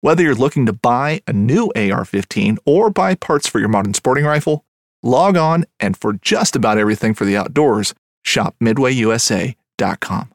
Whether you're looking to buy a new AR 15 or buy parts for your modern sporting rifle, log on and for just about everything for the outdoors, shop MidwayUSA.com.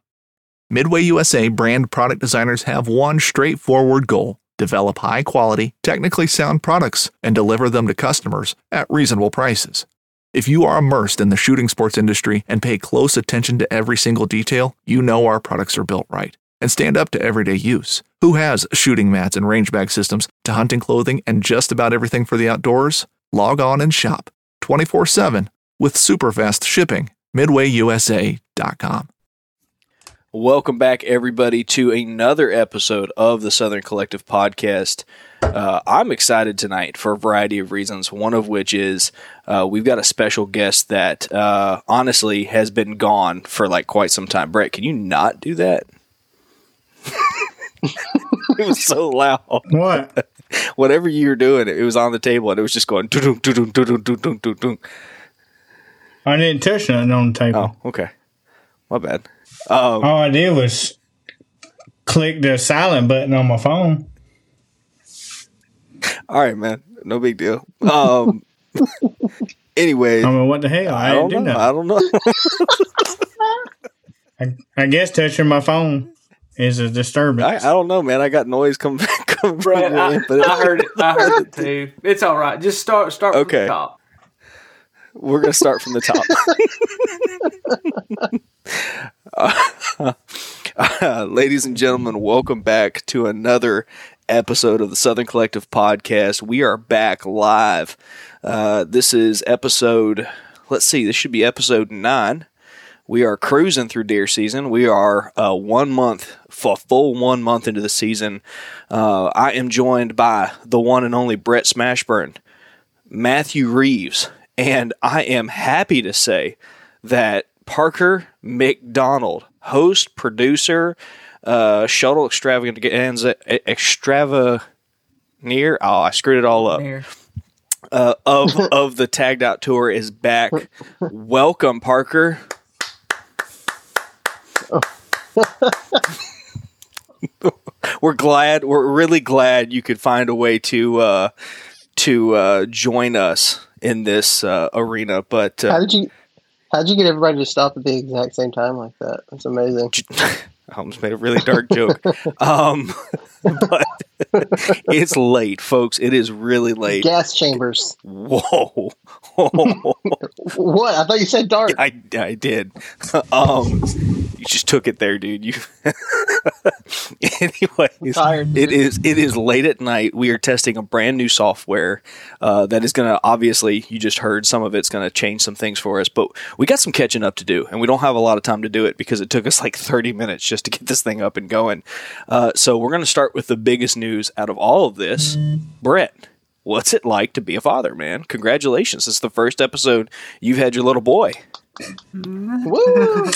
Midway USA brand product designers have one straightforward goal develop high quality, technically sound products and deliver them to customers at reasonable prices. If you are immersed in the shooting sports industry and pay close attention to every single detail, you know our products are built right and stand up to everyday use. Who has shooting mats and range bag systems to hunting clothing and just about everything for the outdoors? Log on and shop 24 7 with super fast shipping. MidwayUSA.com. Welcome back, everybody, to another episode of the Southern Collective Podcast. Uh, I'm excited tonight for a variety of reasons. One of which is uh, we've got a special guest that uh, honestly has been gone for like quite some time. Brett, can you not do that? it was so loud. What? Whatever you were doing, it was on the table and it was just going. doo-doo, doo-doo, doo-doo, doo-doo, doo-doo. I didn't touch nothing on the table. Oh, okay. My bad. Um, All I did was click the silent button on my phone. all right, man. No big deal. Um, anyway, I mean, what the hell? I, I don't didn't do know. I don't know. I, I guess touching my phone is a disturbance. I don't know, man. I got noise coming coming from Brett, your I, end, but I heard it. I heard it too. It's all right. Just start. Start from Okay. the top. we're gonna start from the top. Uh, ladies and gentlemen, welcome back to another episode of the Southern Collective Podcast. We are back live. Uh, this is episode. Let's see. This should be episode nine. We are cruising through deer season. We are uh, one month, for full one month into the season. Uh, I am joined by the one and only Brett Smashburn. Matthew Reeves, and I am happy to say that Parker McDonald, host, producer, uh, shuttle extravaganza, extrava near. Oh, I screwed it all up. There. Uh, of of the tagged out tour is back. Welcome, Parker. we're glad. We're really glad you could find a way to uh, to uh, join us in this uh, arena. But How uh, did you? How did you get everybody to stop at the exact same time like that? That's amazing. I almost made a really dark joke. Um, but it's late, folks. It is really late. Gas chambers. Whoa. What? I thought you said dark. I, I did. Um, you just took it there, dude. You. Anyways, tired. it is it is late at night. We are testing a brand new software uh, that is going to obviously you just heard some of it's going to change some things for us, but we got some catching up to do, and we don't have a lot of time to do it because it took us like thirty minutes just to get this thing up and going. Uh, so we're going to start with the biggest news out of all of this, Brett. What's it like to be a father, man? Congratulations! This is the first episode you've had your little boy. Woo!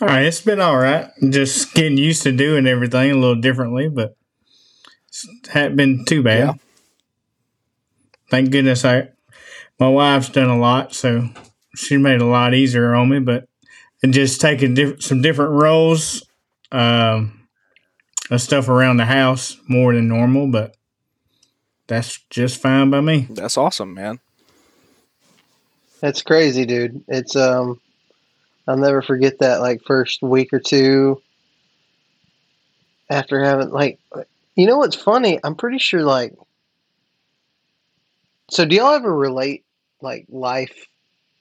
All right, it's been all right. Just getting used to doing everything a little differently, but it's hadn't been too bad. Yeah. Thank goodness I my wife's done a lot, so she made it a lot easier on me. But and just taking diff- some different roles um, of stuff around the house more than normal, but that's just fine by me. That's awesome, man. That's crazy, dude. It's um, I'll never forget that like first week or two after having like, you know what's funny? I'm pretty sure like. So do y'all ever relate like life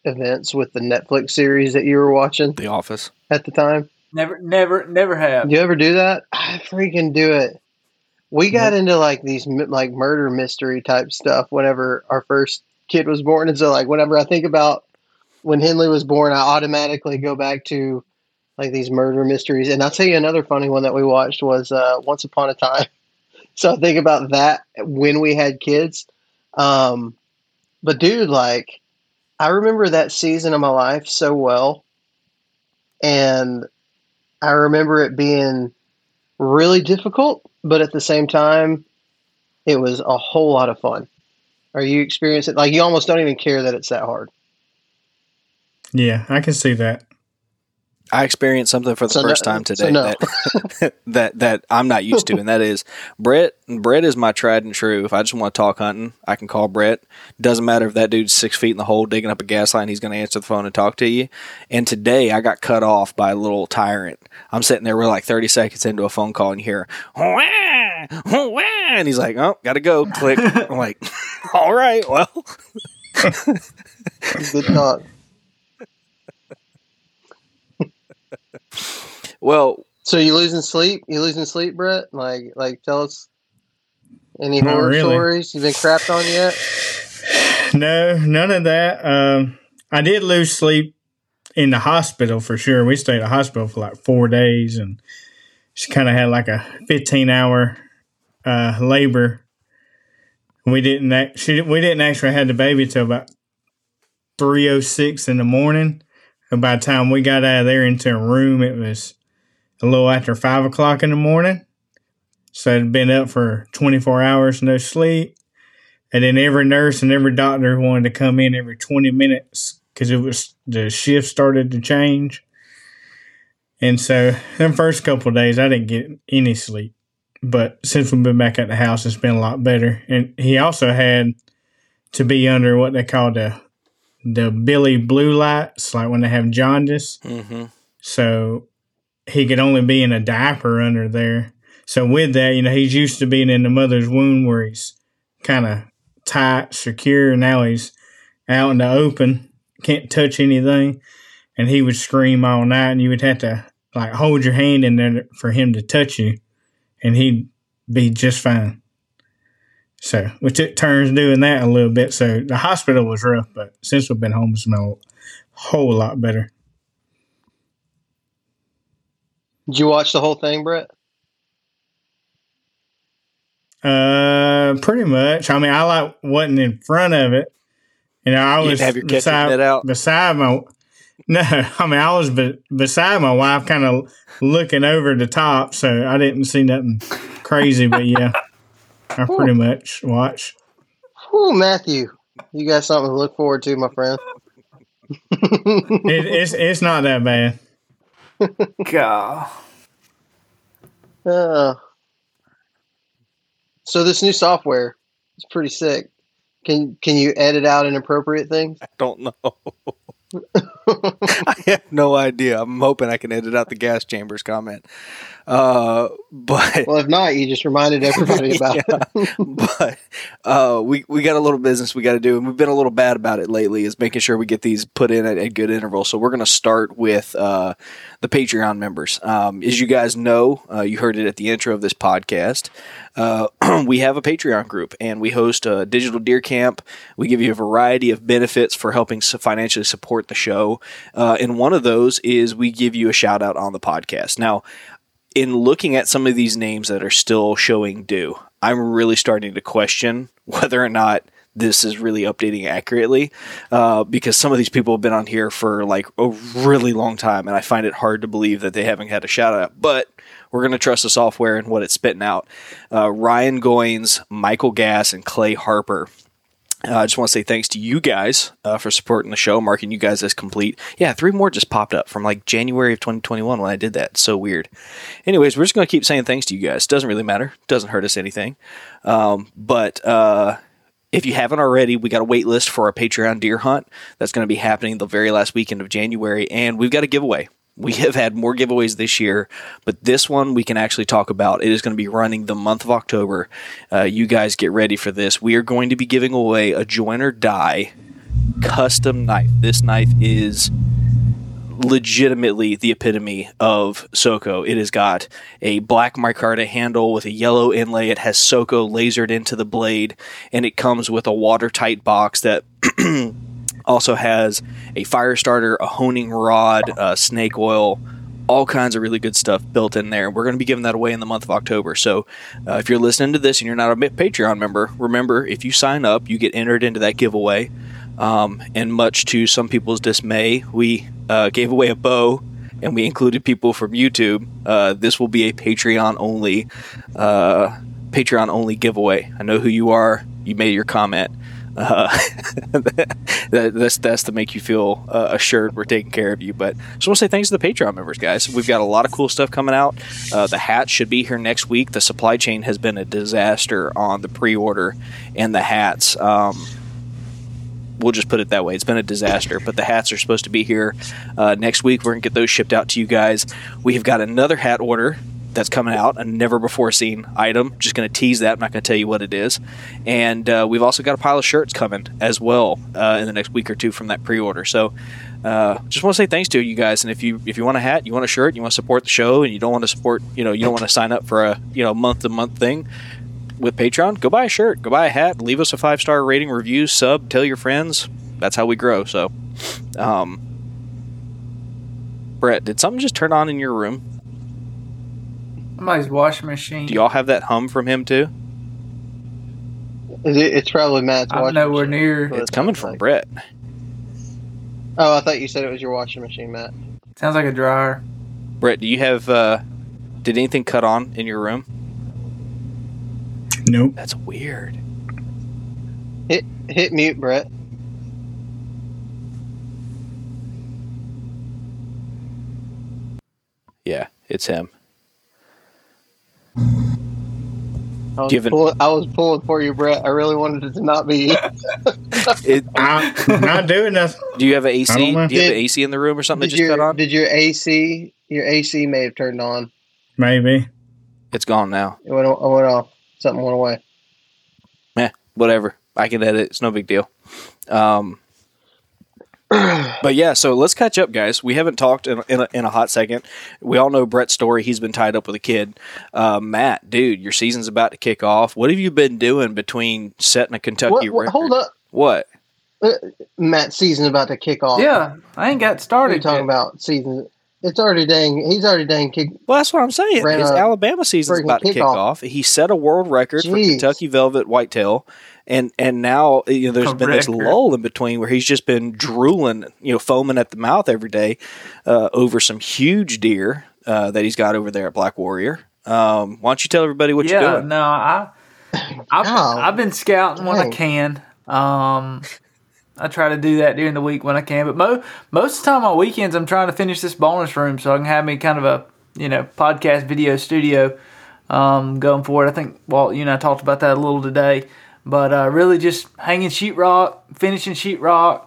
events with the Netflix series that you were watching The Office. at the time? Never, never, never have. You ever do that? I freaking do it. We got into like these like murder mystery type stuff whenever our first kid was born, and so like whenever I think about when Henley was born, I automatically go back to like these murder mysteries. And I'll tell you another funny one that we watched was uh, Once Upon a Time. So I think about that when we had kids. Um, but dude, like I remember that season of my life so well, and I remember it being really difficult, but at the same time, it was a whole lot of fun. Are you experiencing like you almost don't even care that it's that hard? Yeah, I can see that. I experienced something for the So no- first time so today no. that, that that I'm not used to, and that is Brett. Brett is my tried and true. If I just want to talk hunting, I can call Brett. Doesn't matter if that dude's six feet in the hole digging up a gas line; he's going to answer the phone and talk to you. And today, I got cut off by a little tyrant. I'm sitting there, we're like 30 seconds into a phone call, and you hear, "Wah, wah," and he's like, "Oh, got to go." Click. I'm like, "All right, well." Good talk. Well, So you losing sleep? You losing sleep, Brett? Like, like tell us any horror really. stories you've been crapped on yet? No, none of that. Um, I did lose sleep in the hospital for sure. We stayed at the hospital for like four days, and she kind of had like a fifteen hour uh, labor. We didn't act, she we didn't actually have the baby till about three oh six in the morning. And by the time we got out of there into a room, it was a little after five o'clock in the morning. So I'd been up for twenty four hours, no sleep. And then every nurse and every doctor wanted to come in every 20 minutes because it was the shift started to change. And so, the first couple of days, I didn't get any sleep. But since we've been back at the house, it's been a lot better. And he also had to be under what they call the the bili blue lights, like when they have jaundice. hmm So he could only be in a diaper under there. So with that, you know, he's used to being in the mother's womb where he's kind of tight, secure. Now he's out in the open, can't touch anything. And he would scream all night, and you would have to like hold your hand in there for him to touch you, and he'd be just fine. So we took turns doing that a little bit. So the hospital was rough, but since we've been home, it's been a whole lot better. Did you watch the whole thing, Brett? Uh, pretty much. I mean, I like wasn't in front of it, and I You was have your beside, out? beside my. No, I mean I was be, beside my wife, kind of looking over the top, so I didn't see nothing crazy. but yeah, I pretty much watch. Oh, Matthew, you got something to look forward to, my friend. It, it's it's not that bad. God. Uh, so this new software is pretty sick. Can can you edit out inappropriate things? I don't know. I have no idea. I'm hoping I can edit out the gas chambers comment. Uh, but Well, if not, you just reminded everybody about it. but uh, we we got a little business we got to do, and we've been a little bad about it lately. Is making sure we get these put in at a good interval. So we're going to start with uh, the Patreon members. Um, as you guys know, uh, you heard it at the intro of this podcast. Uh, we have a Patreon group, and we host a digital deer camp. We give you a variety of benefits for helping financially support the show, uh, and one of those is we give you a shout out on the podcast. Now, in looking at some of these names that are still showing due, I'm really starting to question whether or not this is really updating accurately uh, because some of these people have been on here for like a really long time, and I find it hard to believe that they haven't had a shout out. But we're going to trust the software and what it's spitting out. Uh, Ryan Goins, Michael Gass, and Clay Harper. Uh, I just want to say thanks to you guys uh, for supporting the show, marking you guys as complete. Yeah, three more just popped up from like January of 2021 when I did that. So weird. Anyways, we're just going to keep saying thanks to you guys. Doesn't really matter. Doesn't hurt us anything. Um, but uh, if you haven't already, we got a wait list for our Patreon deer hunt. That's going to be happening the very last weekend of January, and we've got a giveaway. We have had more giveaways this year, but this one we can actually talk about. It is going to be running the month of October. Uh, you guys get ready for this. We are going to be giving away a join or die custom knife. This knife is legitimately the epitome of SoCo. It has got a black micarta handle with a yellow inlay. It has SoCo lasered into the blade, and it comes with a watertight box that also has a fire starter, a honing rod, uh, snake oil. All kinds of really good stuff built in there. We're going to be giving that away in the month of October. So, uh, if you're listening to this and you're not a Patreon member, remember if you sign up, you get entered into that giveaway. Um, and much to some people's dismay, we uh, gave away a bow and we included people from YouTube. Uh, this will be a Patreon only, uh, Patreon only giveaway. I know who you are. You made your comment. Uh, that, that's that's to make you feel uh, assured we're taking care of you. But just want to say thanks to the Patreon members, guys. We've got a lot of cool stuff coming out. Uh, the hat should be here next week. The supply chain has been a disaster on the pre-order and the hats. Um, we'll just put it that way. It's been a disaster, but the hats are supposed to be here uh, next week. We're gonna get those shipped out to you guys. We have got another hat order that's coming out, a never before seen item. Just gonna tease that. I'm not gonna tell you what it is. And uh, we've also got a pile of shirts coming as well uh, in the next week or two from that pre-order. So. Uh, just want to say thanks to you guys, and if you if you want a hat, you want a shirt, you want to support the show, and you don't want to support, you know, you don't want to sign up for a you know month to month thing, with Patreon, go buy a shirt, go buy a hat, leave us a five star rating, review, sub, tell your friends. That's how we grow. So, um, Brett, did something just turn on in your room? Somebody's washing machine. Do y'all have that hum from him too? Is it, it's probably Matt's I'm washing nowhere machine. near. Well, It's coming from Brett. Oh, I thought you said it was your washing machine, Matt. Sounds like a dryer. Brett, do you have? uh Did anything cut on in your room? Nope. That's weird. Hit hit mute, Brett. Yeah, it's him. I was, Given- pulling, I was pulling for you, Brett. I really wanted it to not be. It, I'm not doing nothing. do you have an AC? don't know. You have an AC in the room or something that Did just cut your on? did your AC your AC may have turned on? Maybe. It's gone now. It went, it went off. Something went away. Eh, whatever. I can edit. It's no big deal. Um, but yeah, so let's catch up, guys. We haven't talked in, in, a, in a hot second. We all know Brett's story. He's been tied up with a kid. Uh, Matt, dude, your season's about to kick off. What have you been doing between setting a Kentucky What, what, record? hold up, What? Matt's season about to kick off. Yeah, I ain't got what are you started. talking yet. about? Season. It's already dang. He's already dang kicked. Well, that's what I'm saying. Ran His a Alabama season's freaking about to kick kickoff. off. He set a world record for Kentucky Velvet Whitetail, and and now you know there's A been this lull in between where he's just been drooling, you know, foaming at the mouth every day uh, over some huge deer uh, that he's got over there at Black Warrior. Um, why don't you tell everybody what yeah, you're doing? no, I, I've, Oh, I've been scouting when I can. Um, I try to do that during the week when I can, but mo- most of the time on weekends, I'm trying to finish this bonus room so I can have me kind of a you know podcast video studio um, going forward. I think Walt, you and I talked about that a little today, but uh, really just hanging sheetrock, finishing sheetrock,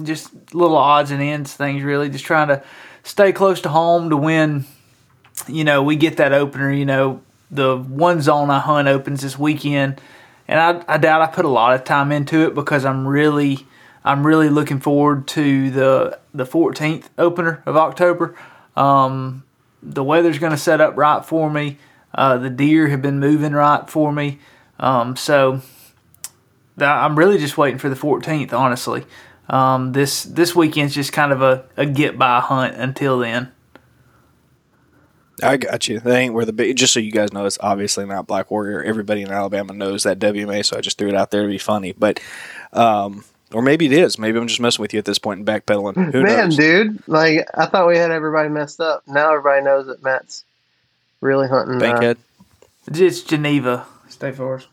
just little odds and ends things. Really, just trying to stay close to home to when you know we get that opener. You know, the one zone I hunt opens this weekend, and I, I doubt I put a lot of time into it because I'm really I'm really looking forward to the the 14th opener of October. Um, the weather's going to set up right for me. Uh, the deer have been moving right for me. Um, so that, I'm really just waiting for the 14th, honestly. Um, this this weekend's just kind of a, a get by hunt until then. I got you. That ain't where the big. Just so you guys know, it's obviously not Black Warrior. Everybody in Alabama knows that WMA, so I just threw it out there to be funny. But, um, or maybe it is. Maybe I'm just messing with you at this point and backpedaling. Who Man, knows? dude, like I thought we had everybody messed up. Now everybody knows that Matt's really hunting. Uh, Bankhead, It's Geneva State Forest.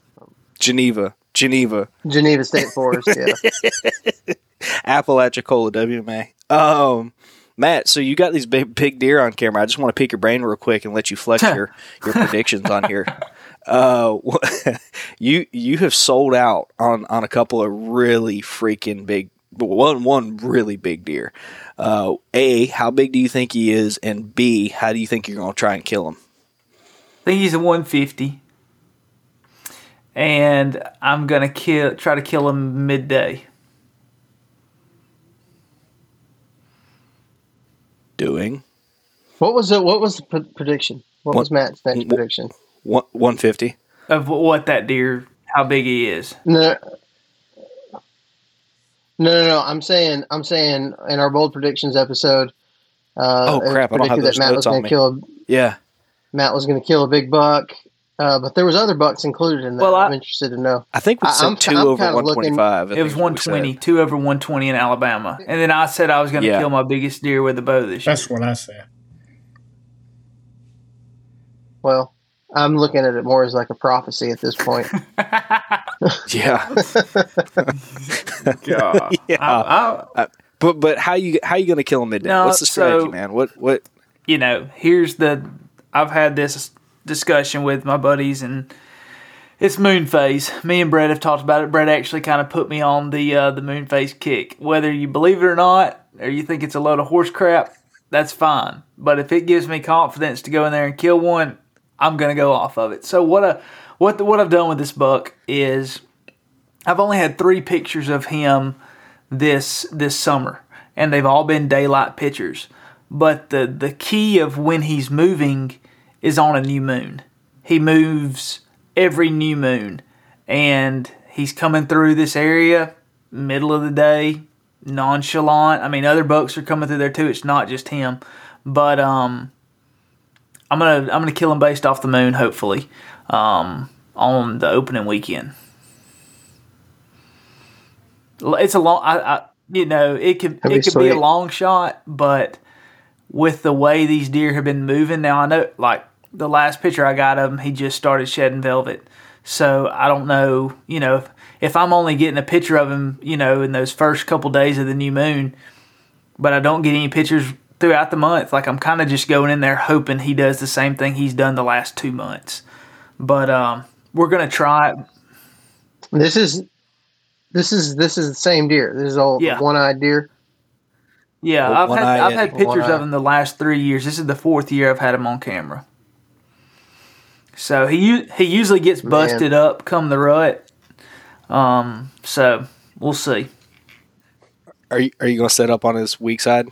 Geneva, Geneva, Geneva State Forest. Yeah. Apalachicola, WMA. Um, Matt, so you got these big big deer on camera. I just want to pick your brain real quick and let you flex your your predictions on here. Uh, you you have sold out on on a couple of really freaking big one one really big deer. Uh, a, how big do you think he is? And B, how do you think you're going to try and kill him? I think he's a 150. And I'm gonna kill try to kill him midday. Doing what was it? What was the p- prediction? What was Matt's next what- prediction? One one fifty. Of what that deer how big he is. No. No, no, no. I'm saying, I'm saying, in our bold predictions episode, uh, Oh, crap, I don't have predicted those that Matt notes was going me. to kill. A, Yeah, Matt was going to kill a big buck, uh, but there was other bucks included in that. Well, I- I'm interested to know. I think we I- said I'm- 2 I'm over kinda one looking- It was 120, two over 120 in Alabama. And then I said I was gonna Yeah. kill my biggest deer with a bow this year. That's what I said. Well, I'm looking at it more as like a prophecy at this point. Yeah, God. Yeah. I- I- uh, uh, uh, but but how you how you going to kill him midday? No, What's the strategy, so- man? What what? you know, here's the I've had this discussion with my buddies and it's moon phase. Me and Brett have talked about it. Brett actually kind of put me on the uh, the moon phase kick. Whether you believe it or not, or you think it's a load of horse crap, that's fine. But if it gives me confidence to go in there and kill one, I'm gonna go off of it. So what a what the, what I've done with this buck is I've only had three pictures of him this this summer, and they've all been daylight pictures. But the the key of when he's moving is on a new moon. He moves every new moon, and he's coming through this area middle of the day, nonchalant. I mean, other bucks are coming through there too. It's not just him, but um, I'm gonna I'm gonna kill him based off the moon, hopefully, um, on the opening weekend. It's a long, I, I you know, it could That'd it could be a long shot, but with the way these deer have been moving now, I know like the last picture I got of him, he just started shedding velvet. So I don't know, you know, if, if I'm only getting a picture of him, you know, in those first couple days of the new moon, but I don't get any pictures throughout the month, like I'm kind of just going in there hoping he does the same thing he's done the last two months. But um, we're gonna try it. this is, this is, this is the same deer. This is all Yeah. one-eyed deer. Yeah, Well, I've had I've had pictures of him the last three years. This is the fourth year I've had him on camera. So he he usually gets Man. busted up come the rut. Um, so we'll see. Are you are you going to set up on his weak side?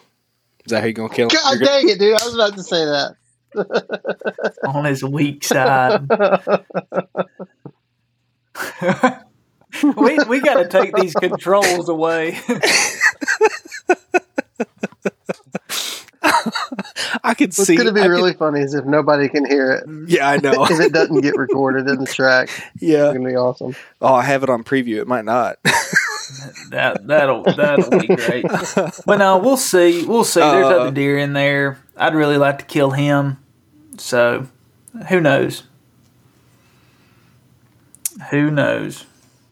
Is that how you're going to kill him? God dang it, dude! I was about to say that. on his weak side. we we got to take these controls away. I could What's see. going to be I could- really funny is if nobody can hear it. yeah, I know. If it doesn't get recorded in the track, yeah, it's yeah. going to be awesome. Oh, I have it on preview. It might not. That that'll that'll be great. But no, we'll see. We'll see. There's Uh, other deer in there. I'd really like to kill him. So who knows? Who knows?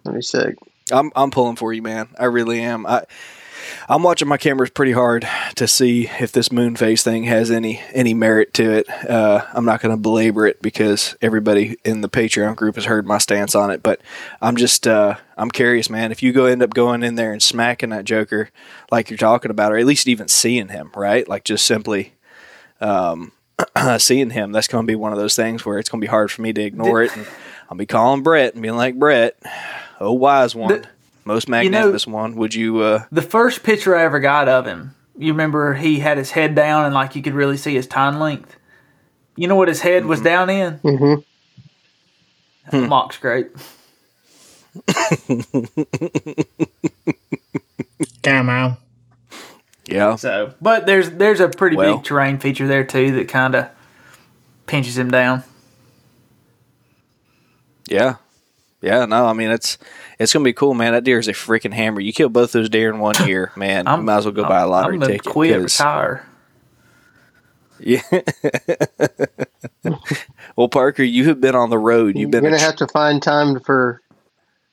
Let me sick. I'm I'm pulling for you, man. I really am. I I'm watching my cameras pretty hard to see if this moon phase thing has any any merit to it. Uh, I'm not going to belabor it because everybody in the Patreon group has heard my stance on it. But I'm just uh, I'm curious, man. If you go end up going in there and smacking that Joker like you're talking about, or at least even seeing him, right? Like just simply um, seeing him, that's going to be one of those things where it's going to be hard for me to ignore it. And I'll be calling Brett and being like, Brett, oh wise one, The- most you know- magnanimous one, would you? Uh, The first picture I ever got of him, you remember he had his head down and like you could really see his tine length. You know what his head was down in? Mm-hmm. Mock scrape. Come on. yeah, So, but there's there's a pretty Well. big terrain feature there too that kind of pinches him down. Yeah. Yeah, no, I mean it's it's gonna be cool, man. That deer is a freaking hammer. You kill both those deer in one year, man. you might as well go buy a lottery I'm gonna ticket. Quit, 'cause- retire. Yeah. well, Parker, you have been on the road. You've You're been. gonna a tr- have to find time for.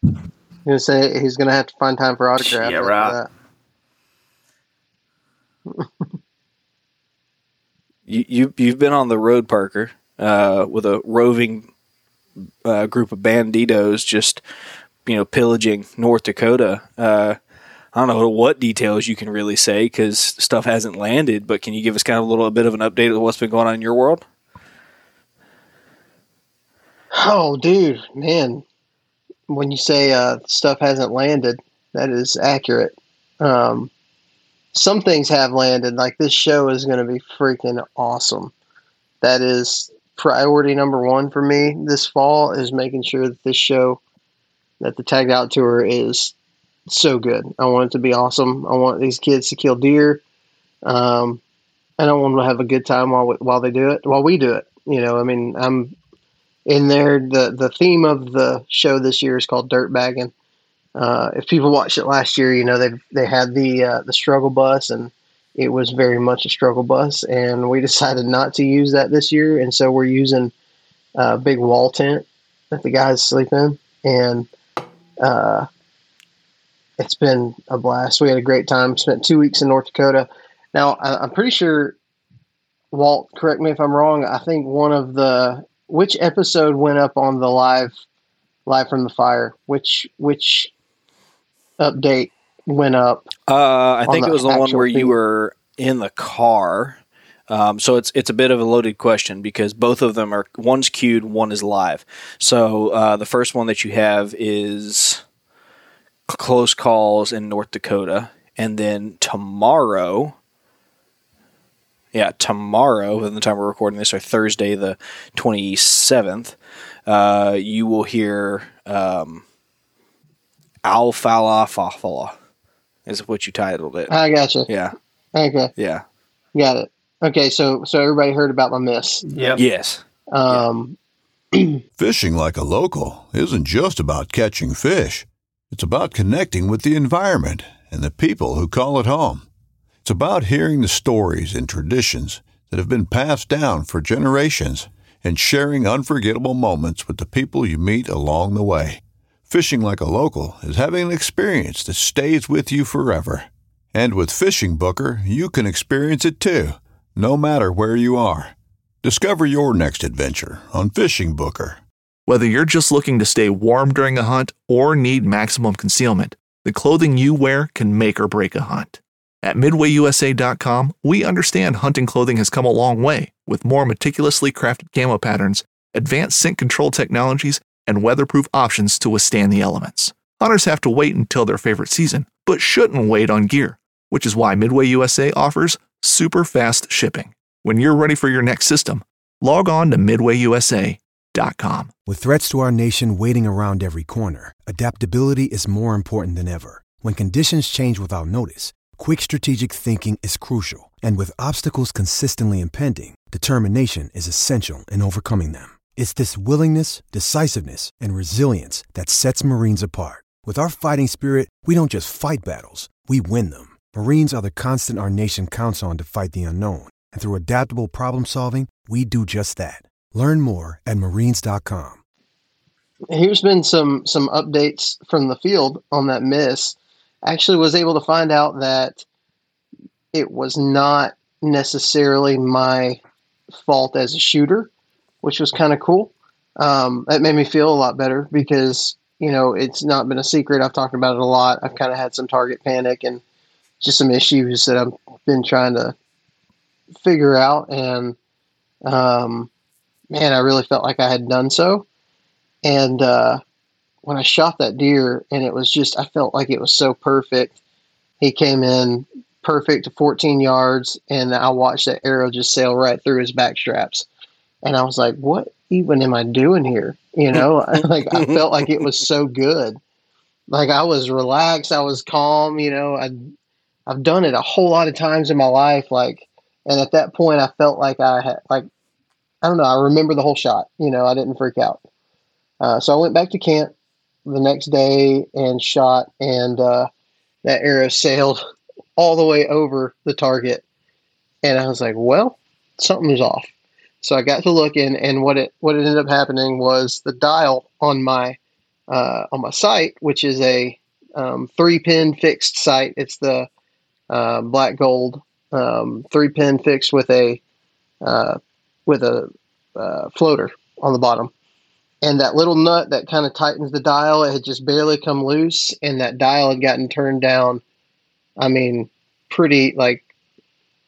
I'm gonna say he's gonna have to find time for autographs. Yeah, right. that. you, you you've been on the road, Parker, uh, with a roving uh, group of banditos, just you know, pillaging North Dakota. Uh, I don't know what details you can really say because stuff hasn't landed. But can you give us kind of a little a bit of an update of what's been going on in your world? Oh, dude, man. When you say uh, stuff hasn't landed, that is accurate. Um, some things have landed. Like this show is going to be freaking awesome. That is priority number one for me this fall is making sure that this show, that the tagged out tour is so good. I want it to be awesome. I want these kids to kill deer. Um, and I want them to have a good time while we, while they do it, while we do it. You know, I mean, I'm in there. The the theme of the show this year is called Dirt Bagging. Uh, if people watched it last year, you know they they had the uh, the struggle bus, and it was very much a struggle bus. And we decided not to use that this year, and so we're using a big wall tent that the guys sleep in, and uh, it's been a blast. We had a great time. Spent two weeks in North Dakota. Now I'm pretty sure Walt. Correct me if I'm wrong. I think one of the which episode went up on the live live from the fire which which update went up Uh, I think it was the one where you were in the car. Um, so it's it's a bit of a loaded question because both of them are one's queued, one is live. So uh, the first one that you have is close calls in North Dakota, and then tomorrow, yeah, tomorrow, in the time we're recording this, or Thursday the twenty seventh, uh, you will hear um, Alfala Fafala is what you titled it. i gotcha Yeah, okay yeah, got it okay so so everybody heard about my miss Yep. yes. um Fishing like a local isn't just about catching fish. It's about connecting with the environment and the people who call it home. It's about hearing the stories and traditions that have been passed down for generations and sharing unforgettable moments with the people you meet along the way. Fishing like a local is having an experience that stays with you forever. And with Fishing Booker, you can experience it too, no matter where you are. Discover your next adventure on Fishing Booker. Whether you're just looking to stay warm during a hunt or need maximum concealment, the clothing you wear can make or break a hunt. At MidwayUSA.com, we understand hunting clothing has come a long way with more meticulously crafted camo patterns, advanced scent control technologies, and weatherproof options to withstand the elements. Hunters have to wait until their favorite season, but shouldn't wait on gear, which is why Midway USA offers super fast shipping. When you're ready for your next system, log on to MidwayUSA.com. With threats to our nation waiting around every corner, adaptability is more important than ever. When conditions change without notice, quick strategic thinking is crucial. And with obstacles consistently impending, determination is essential in overcoming them. It's this willingness, decisiveness, and resilience that sets Marines apart. With our fighting spirit, we don't just fight battles, we win them. Marines are the constant our nation counts on to fight the unknown. And through adaptable problem solving, we do just that. Learn more at marines.com. here's been some some updates from the field on that miss actually was able to find out that it was not necessarily my fault as a shooter which was kind of cool. Um, that made me feel a lot better because you know it's not been a secret. I've talked about it a lot. I've kind of had some target panic and just some issues that i've been trying to figure out. And um, man i really felt like i had done so. And uh, when I shot that deer, and it was just, I felt like it was so perfect. He came in perfect to 14 yards, and I watched that arrow just sail right through his back straps. And I was like, what even am I doing here? You know, like I felt like it was so good. Like I was relaxed, I was calm. You know, I I've done it a whole lot of times in my life. Like, and at that point, I felt like I had like I don't know. I remember the whole shot. You know, I didn't freak out. Uh, so I went back to camp the next day and shot, and uh, that arrow sailed all the way over the target. And I was like, well, something's off. So I got to looking, and what it what ended up happening was the dial on my uh, on my sight, which is a um, three pin fixed sight. It's the uh, black gold um, three pin fixed with a uh, with a uh, floater on the bottom. And that little nut that kind of tightens the dial, it had just barely come loose, and that dial had gotten turned down. I mean, pretty like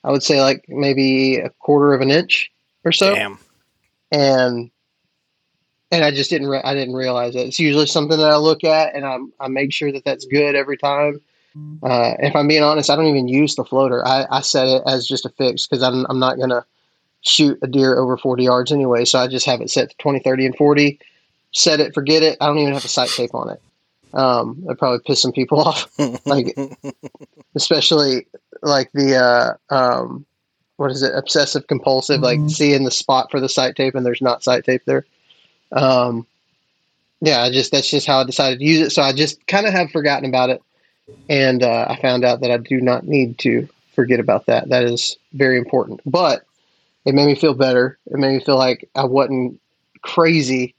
I would say like maybe a quarter of an inch or so. Damn. And and I just didn't re- I didn't realize it. It's usually something that I look at and I I make sure that that's good every time. Uh, if I'm being honest, I don't even use the floater. I, I set it as just a fix because I'm I'm not gonna shoot a deer over 40 yards anyway. So I just have it set to 20, 30, and 40. Set it, forget it. I don't even have a sight tape on it. Um, that probably piss some people off, like especially like the uh, um, what is it, obsessive compulsive, like seeing the spot for the sight tape and there's not sight tape there. Um, yeah, I just that's just how I decided to use it. So I just kind of have forgotten about it, and uh, I found out that I do not need to forget about that. That is very important. But it made me feel better. It made me feel like I wasn't crazy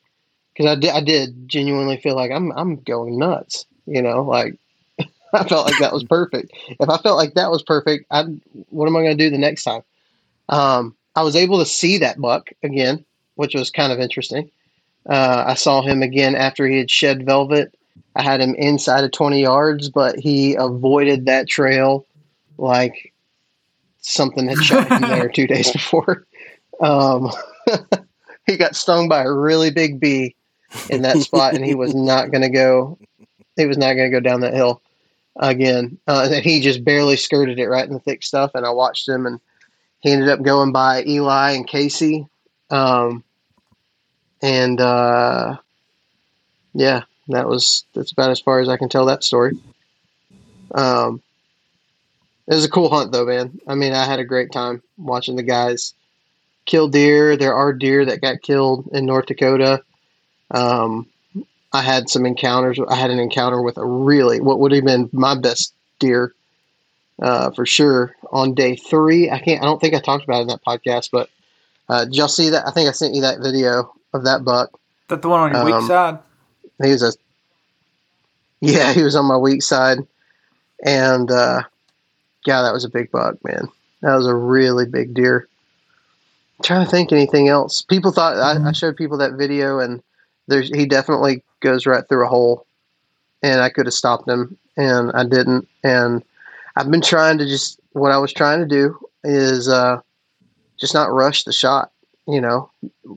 because I did. I did genuinely feel like I'm I'm going nuts. You know, like I felt like that was perfect. If I felt like that was perfect, I what am I going to do the next time? Um, I was able to see that buck again, which was kind of interesting. Uh, I saw him again after he had shed velvet. I had him inside of 20 yards, but he avoided that trail like something had shot him there two days before. Um, he got stung by a really big bee in that spot, and he was not going to go. He was not going to go down that hill again. Uh, and he just barely skirted it right in the thick stuff. And I watched him, and he ended up going by Eli and Casey. Um, and uh, yeah, that was that's about as far as I can tell that story. Um, it was a cool hunt, though, man. I mean, I had a great time watching the guys kill deer. There are deer that got killed in North Dakota. Um, I had some encounters. I had an encounter with a really what would have been my best deer uh, for sure on day three. I can't. I don't think I talked about it in that podcast, but uh, did y'all see that? I think I sent you that video of that buck. That the one on your Um, weak side. He was a yeah, he was on my weak side, and uh, yeah, that was a big buck, man. That was a really big deer. I'm trying to think anything else. People thought I, I showed people that video, and there's he definitely goes right through a hole, and I could have stopped him, and I didn't. And I've been trying to just what I was trying to do is uh, just not rush the shot. You know,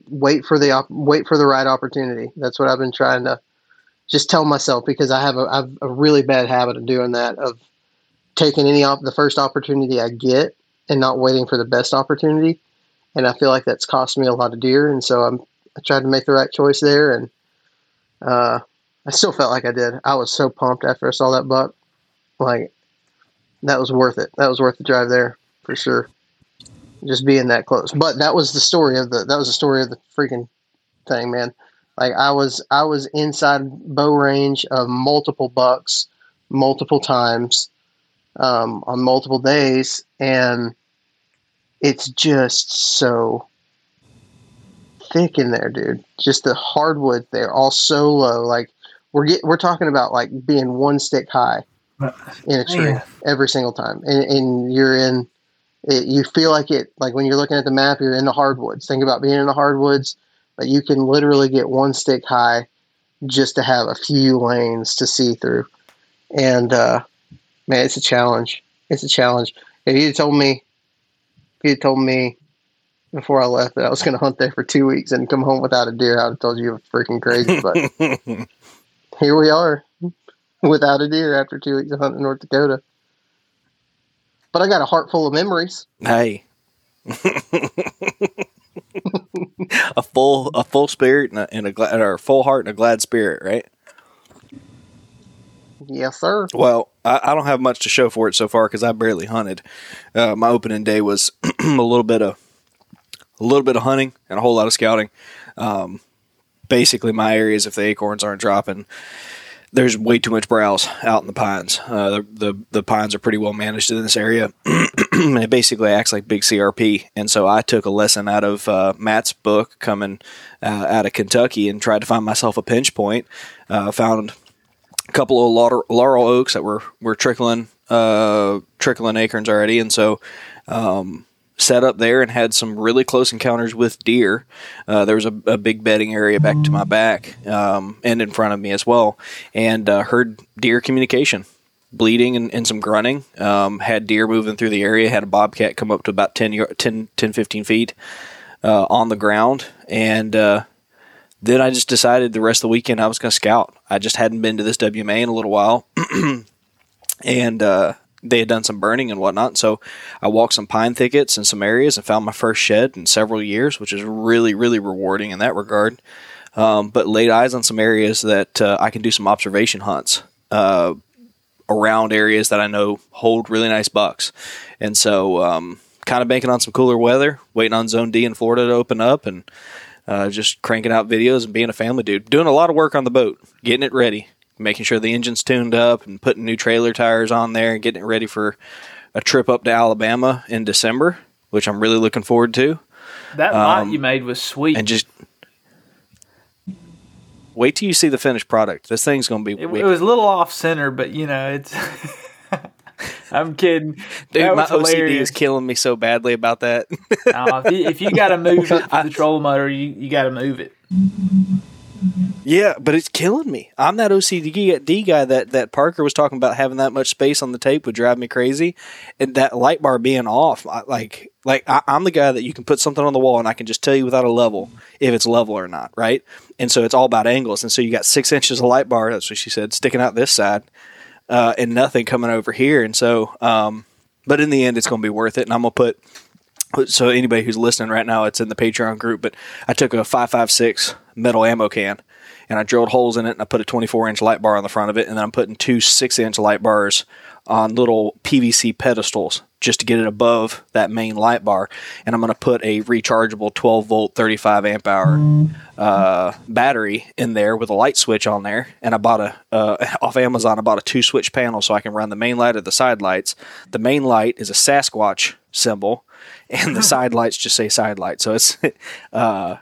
wait for the op- wait for the right opportunity. That's what I've been trying to just tell myself because I have a, I have a really bad habit of doing that of taking any op- the first opportunity I get and not waiting for the best opportunity. And I feel like that's cost me a lot of deer. And so I'm I tried to make the right choice there, and uh, I still felt like I did. I was so pumped after I saw that buck. Like that was worth it. That was worth the drive there for sure. Just being that close. But that was the story of the that was the story of the freaking thing, man. Like I was I was inside bow range of multiple bucks multiple times um, on multiple days, and it's just so thick in there, dude. Just the hardwood there, all so low. Like we're get, we're talking about like being one stick high in a tree Man. every single time, and, and you're in. It, you feel like it like when you're looking at the map, you're in the hardwoods. Think about being in the hardwoods, but you can literally get one stick high just to have a few lanes to see through. And uh, man, it's a challenge. It's a challenge. If you had told me, if you had told me before I left that I was going to hunt there for two weeks and come home without a deer, I'd have told you you were freaking crazy. But here we are, without a deer after two weeks of hunting in North Dakota. But I got a heart full of memories. Hey. a full a full spirit and a, and a glad or a full heart and a glad spirit, right? Yes, sir. Well, I, I don't have much to show for it so far because I barely hunted. Uh, my opening day was a little bit of a a little bit of hunting and a whole lot of scouting. Um, basically, my areas, if the acorns aren't dropping, there's way too much browse out in the pines. Uh, the, the, the pines are pretty well managed in this area. and it basically acts like big CRP, and so I took a lesson out of uh, Matt's book coming uh, out of Kentucky and tried to find myself a pinch point. Uh, found a couple of laurel, laurel oaks that were were trickling uh, trickling acorns already, and so. Um, set up there and had some really close encounters with deer. Uh, there was a, a, big bedding area back to my back um, and in front of me as well, and uh, heard deer communication. Bleating and, and some grunting. Um, had deer moving through the area. Had a bobcat come up to about 10, 10, 10 15 feet uh, on the ground. And uh, then I just decided the rest of the weekend I was going to scout. I just hadn't been to this WMA in a little while. and uh, they had done some burning and whatnot. So I walked some pine thickets in some areas and found my first shed in several years, which is really, really rewarding in that regard. Um, but laid eyes on some areas that uh, I can do some observation hunts uh, around areas that I know hold really nice bucks. And so, um, kind of banking on some cooler weather, waiting on Zone D in Florida to open up, and uh, just cranking out videos and being a family dude. Doing a lot of work on the boat, getting it ready making sure the engine's tuned up and putting new trailer tires on there and getting it ready for a trip up to Alabama in December, which I'm really looking forward to. That um, you made was sweet. And just wait till you see the finished product. This thing's going to be. It, it, was a little off center, but you know it's. I'm kidding. Dude, my OCD is killing me so badly about that. if you, if you got to move it the trolling motor, you, you got to move it. Yeah, but it's killing me. I'm that OCD guy that, that Parker was talking about having that much space on the tape would drive me crazy, and that light bar being off, I, like like I, am the guy that you can put something on the wall and I can just tell you without a level if it's level or not, right? And so it's all about angles, and so you got six inches of light bar. That's what she said, sticking out this side, uh, and nothing coming over here, and so. Um, but in the end, it's going to be worth it, and I'm going to put so anybody who's listening right now, it's in the Patreon group. But I took a five five six metal ammo can and I drilled holes in it and I put a 24 inch light bar on the front of it, and then I'm putting two six inch light bars on little PVC pedestals just to get it above that main light bar. And I'm going to put a rechargeable 12 volt, 35 amp hour uh, battery in there with a light switch on there. And I bought a uh, off Amazon. I bought a two switch panel so I can run the main light or the side lights. The main light is a Sasquatch symbol, and the side lights just say side light. So it's uh,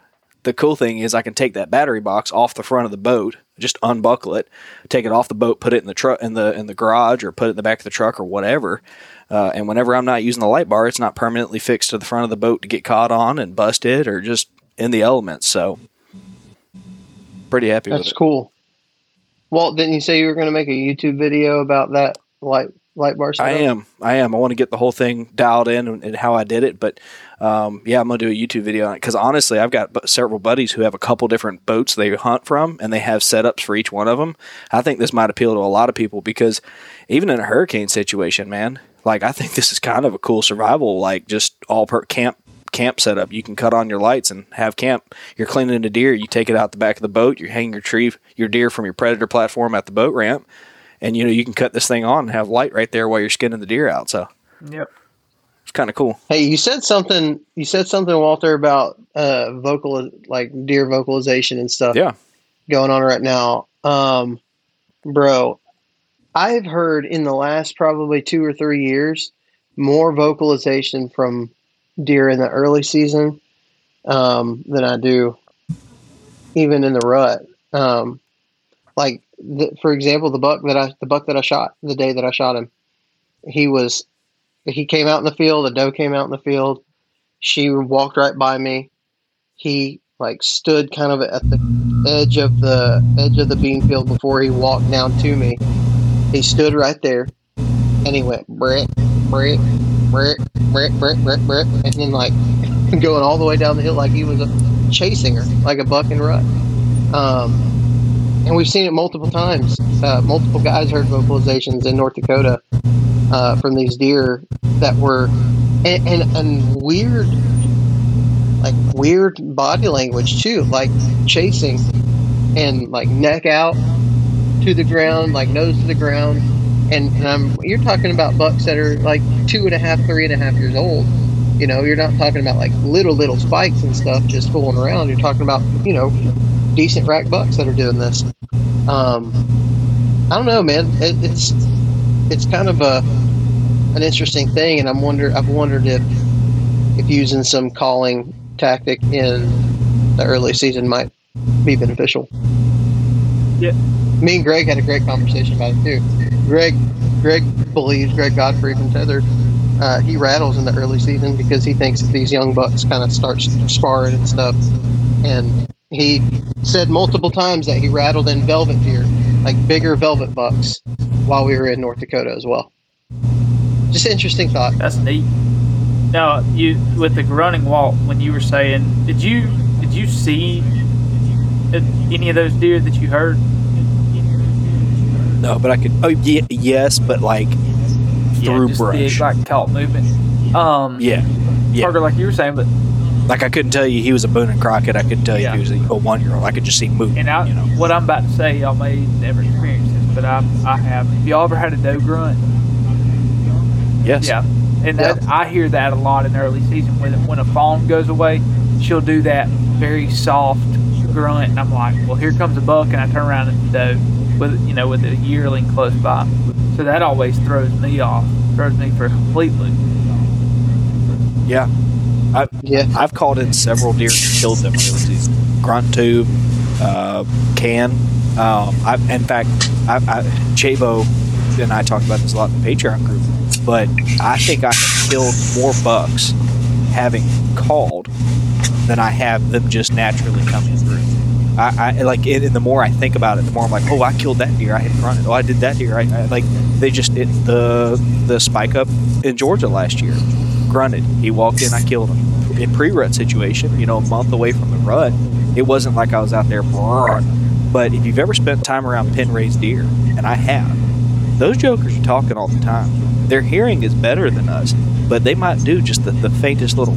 the cool thing is I can take that battery box off the front of the boat, just unbuckle it, take it off the boat, put it in the truck in the in the garage, or put it in the back of the truck, or whatever. Uh, and whenever I'm not using the light bar, it's not permanently fixed to the front of the boat to get caught on and busted, or just in the elements. So, pretty happy. With that. That's cool. Walt, didn't you say you were going to make a YouTube video about that light light bar? Setup? I am. I am. I want to get the whole thing dialed in and, and how I did it, but um, yeah, I'm gonna do a YouTube video on it because honestly, I've got several buddies who have a couple different boats they hunt from, and they have setups for each one of them. I think this might appeal to a lot of people because even in a hurricane situation, man, like I think this is kind of a cool survival, like just all per camp camp setup. You can cut on your lights and have camp. You're cleaning a deer, you take it out the back of the boat, you hang your tree, your deer from your predator platform at the boat ramp, and you know you can cut this thing on and have light right there while you're skinning the deer out. So, yep it's kind of cool. Hey, you said something. You said something, Walter, about uh, vocal like deer vocalization and stuff. Yeah, going on right now, um, bro. I've heard in the last probably two or three years more vocalization from deer in the early season um, than I do even in the rut. Um, like the, for example, the buck that I the buck that I shot the day that I shot him, he was he came out in the field. The doe came out in the field. She walked right by me. He like stood kind of at the edge of the edge of the bean field before he walked down to me. He stood right there, and he went brick, brick, brick, brick, brick, brick, brick, and then like going all the way down the hill like he was chasing her like a buck and rut. Um, and we've seen it multiple times. Uh, multiple guys heard vocalizations in North Dakota uh, from these deer that were and, and, and weird like weird body language too like chasing and like neck out to the ground like nose to the ground and, and I'm you're talking about bucks that are like two and a half three and a half years old You know, you're not talking about like little little spikes and stuff just fooling around. You're talking about you know decent rack bucks that are doing this. Um, I don't know, man. It, it's it's kind of a an interesting thing, and I'm wonder I've wondered if if using some calling tactic in the early season might be beneficial. Yeah. Me and Greg had a great conversation about it too. Greg Greg believes Greg Godfrey from Tethrd. Uh, he rattles in the early season because he thinks that these young bucks kind of start sparring and stuff. And he said multiple times that he rattled in velvet deer, like bigger velvet bucks, while we were in North Dakota as well. Just an interesting thought. That's neat. Now, you with the grunting walk, when you were saying, did you did you see any of those deer that you heard? No, but I could. Oh, yeah, yes, but like through yeah, just brush. Big, like caught movement. Um, yeah, yeah. Parker, like you were saying, but like I couldn't tell you he was a Boone and Crockett. I couldn't tell you Yeah. he was a, a one year old. I could just see him moving. and I, you know. what I'm about to say, y'all may never experience this, but I I have. Have y'all ever had a doe grunt? Yes. Yeah, and that, I hear that a lot in the early season. When when a fawn goes away, she'll do that very soft grunt, and I'm like, well, here comes a buck, and I turn around and doe with you know with a yearling close by. So that always throws me off, throws me for a complete loop. Yeah. I, Yeah. I've called in several deer and killed them early season. Grunt tube, uh, can. Um, I, in fact, I, I, Chabo and I talked about this a lot in the Patreon group, but I think I have killed more bucks having called than I have them just naturally coming through. I, I like it, and the more I think about it, the more I'm like, oh, I killed that deer. I had grunted. Oh, I did that deer. I, I like they just it, the the spike up in Georgia last year grunted. He walked in, I killed him. In pre-rut situation, you know, a month away from the rut, it wasn't like I was out there. But if you've ever spent time around pen raised deer, and I have, those jokers are talking all the time. Their hearing is better than us, but they might do just the, the faintest little